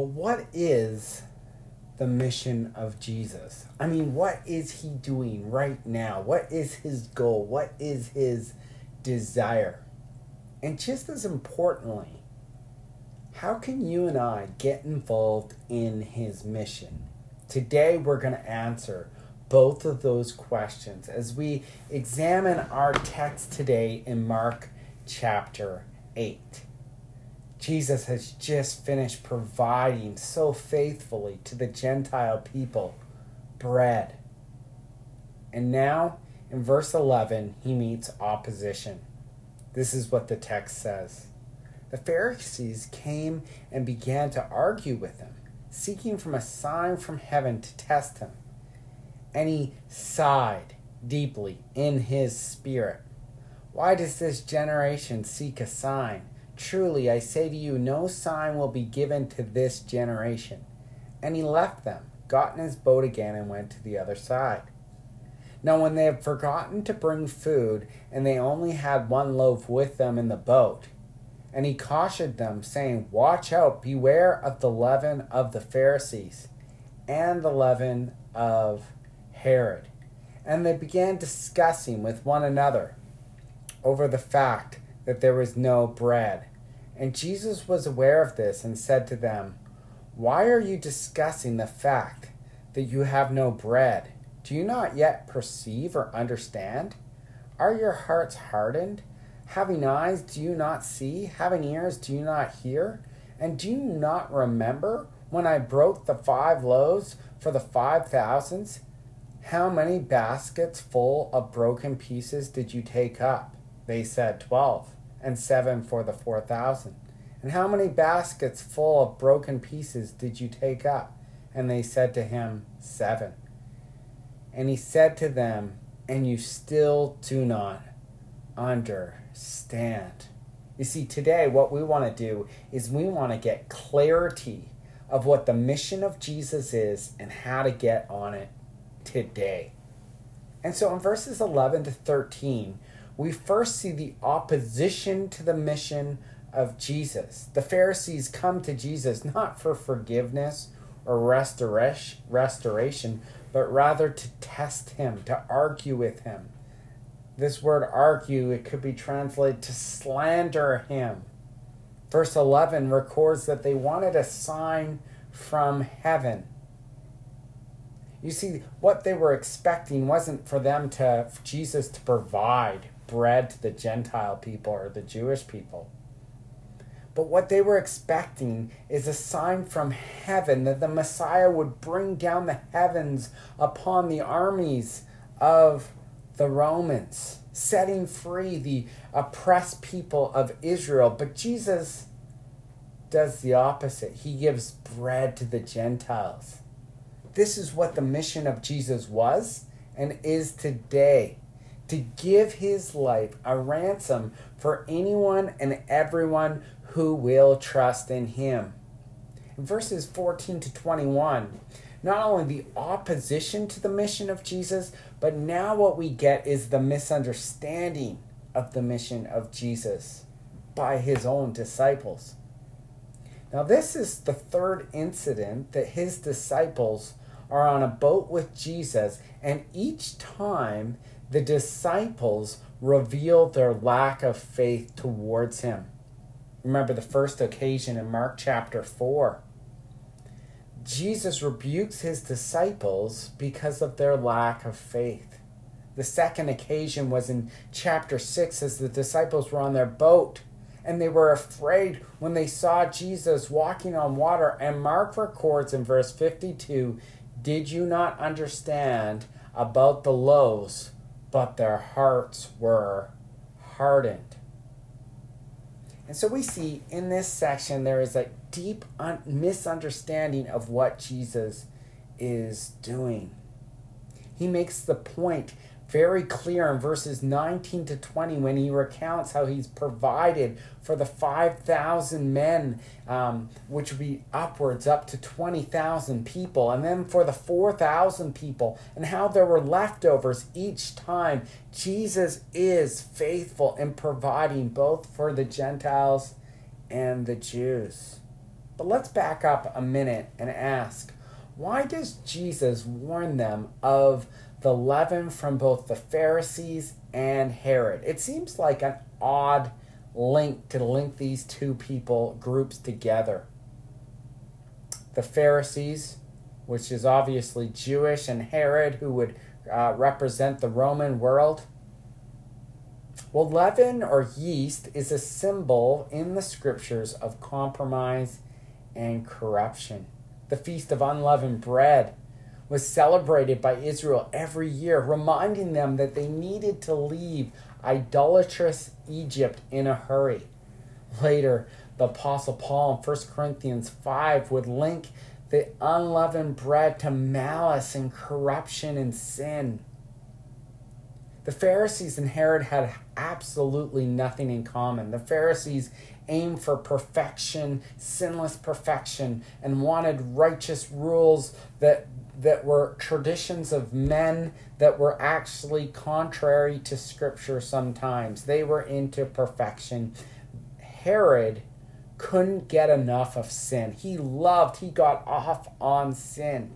well, what is the mission of Jesus? I mean, what is he doing right now? What is his goal? What is his desire? And just as importantly, how can you and I get involved in his mission? Today, we're going to answer both of those questions as we examine our text today in Mark chapter 8. Jesus has just finished providing so faithfully to the Gentile people bread. And now, in verse 11, he meets opposition. This is what the text says The Pharisees came and began to argue with him, seeking from a sign from heaven to test him. And he sighed deeply in his spirit. Why does this generation seek a sign? Truly, I say to you, no sign will be given to this generation. And he left them, got in his boat again, and went to the other side. Now, when they had forgotten to bring food, and they only had one loaf with them in the boat, and he cautioned them, saying, Watch out, beware of the leaven of the Pharisees, and the leaven of Herod. And they began discussing with one another over the fact that there was no bread. And Jesus was aware of this and said to them, Why are you discussing the fact that you have no bread? Do you not yet perceive or understand? Are your hearts hardened? Having eyes, do you not see? Having ears, do you not hear? And do you not remember when I broke the five loaves for the five thousands? How many baskets full of broken pieces did you take up? They said, Twelve, and seven for the four thousand. And how many baskets full of broken pieces did you take up? And they said to him, Seven. And he said to them, And you still do not understand. You see, today what we want to do is we want to get clarity of what the mission of Jesus is and how to get on it today. And so in verses 11 to 13, we first see the opposition to the mission of Jesus. The Pharisees come to Jesus not for forgiveness or restoration, but rather to test him, to argue with him. This word argue, it could be translated to slander him. Verse 11 records that they wanted a sign from heaven. You see, what they were expecting wasn't for them to, for Jesus to provide bread to the Gentile people or the Jewish people. But what they were expecting is a sign from heaven that the Messiah would bring down the heavens upon the armies of the Romans, setting free the oppressed people of Israel. But Jesus does the opposite. He gives bread to the Gentiles. This is what the mission of Jesus was and is today to give his life a ransom for anyone and everyone who will trust in him. In verses 14 to 21, not only the opposition to the mission of Jesus, but now what we get is the misunderstanding of the mission of Jesus by his own disciples. Now, this is the third incident that his disciples are on a boat with Jesus, and each time the disciples reveal their lack of faith towards him. Remember the first occasion in Mark chapter 4. Jesus rebukes his disciples because of their lack of faith. The second occasion was in chapter 6 as the disciples were on their boat and they were afraid when they saw Jesus walking on water. And Mark records in verse 52 Did you not understand about the loaves, but their hearts were hardened? And so we see in this section there is a deep un- misunderstanding of what Jesus is doing. He makes the point very clear in verses 19 to 20 when he recounts how he's provided for the 5,000 men, um, which would be upwards up to 20,000 people, and then for the 4,000 people, and how there were leftovers each time. Jesus is faithful in providing both for the Gentiles and the Jews. But let's back up a minute and ask why does Jesus warn them of the leaven from both the Pharisees and Herod? It seems like an odd link to link these two people groups together. The Pharisees, which is obviously Jewish, and Herod, who would uh, represent the Roman world. Well, leaven or yeast is a symbol in the scriptures of compromise and corruption. The Feast of Unleavened Bread was celebrated by Israel every year, reminding them that they needed to leave idolatrous Egypt in a hurry. Later, the Apostle Paul in 1 Corinthians 5 would link the unleavened bread to malice and corruption and sin. The Pharisees and Herod had absolutely nothing in common. The Pharisees aimed for perfection, sinless perfection, and wanted righteous rules that that were traditions of men that were actually contrary to scripture sometimes. They were into perfection. Herod couldn't get enough of sin. He loved, he got off on sin.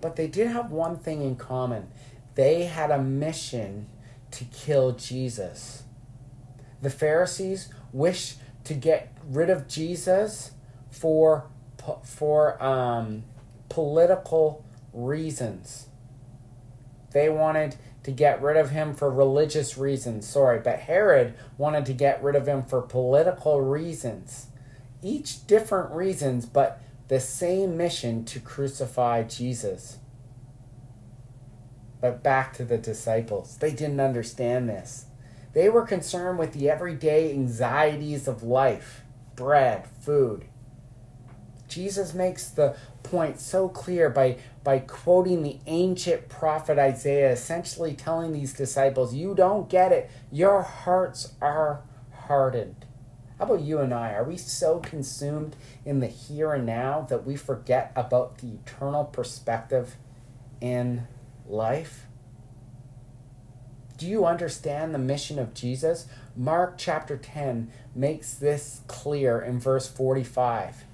But they did have one thing in common they had a mission to kill Jesus. The Pharisees wished to get rid of Jesus for for um, political reasons. They wanted to get rid of him for religious reasons. Sorry, but Herod wanted to get rid of him for political reasons. Each different reasons, but the same mission to crucify Jesus. But back to the disciples. They didn't understand this. They were concerned with the everyday anxieties of life bread, food. Jesus makes the point so clear by, by quoting the ancient prophet Isaiah, essentially telling these disciples, You don't get it. Your hearts are hardened. How about you and I? Are we so consumed in the here and now that we forget about the eternal perspective in life? Do you understand the mission of Jesus? Mark chapter 10 makes this clear in verse 45.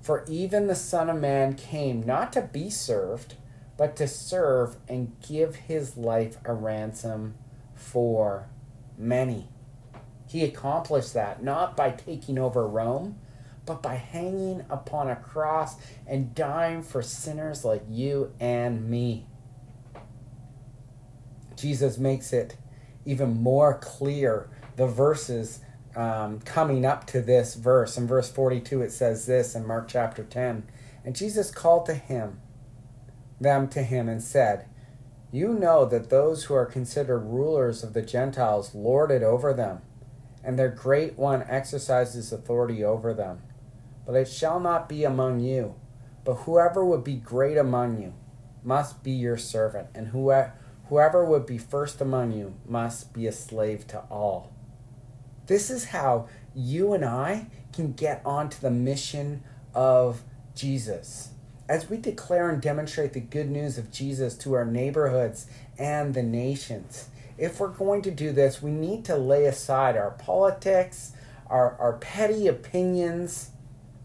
For even the Son of Man came not to be served, but to serve and give his life a ransom for many. He accomplished that not by taking over Rome, but by hanging upon a cross and dying for sinners like you and me. Jesus makes it even more clear. The verses um, coming up to this verse. In verse 42, it says this in Mark chapter 10. And Jesus called to him, them to him, and said, You know that those who are considered rulers of the Gentiles lord it over them, and their great one exercises authority over them. But it shall not be among you. But whoever would be great among you must be your servant, and whoever Whoever would be first among you must be a slave to all. This is how you and I can get onto the mission of Jesus. As we declare and demonstrate the good news of Jesus to our neighborhoods and the nations, if we're going to do this, we need to lay aside our politics, our, our petty opinions,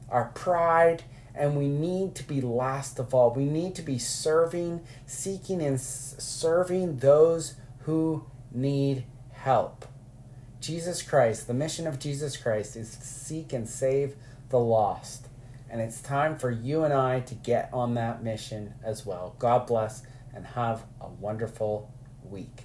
our pride, and we need to be last of all. We need to be serving, seeking, and serving those who need help. Jesus Christ, the mission of Jesus Christ is to seek and save the lost. And it's time for you and I to get on that mission as well. God bless and have a wonderful week.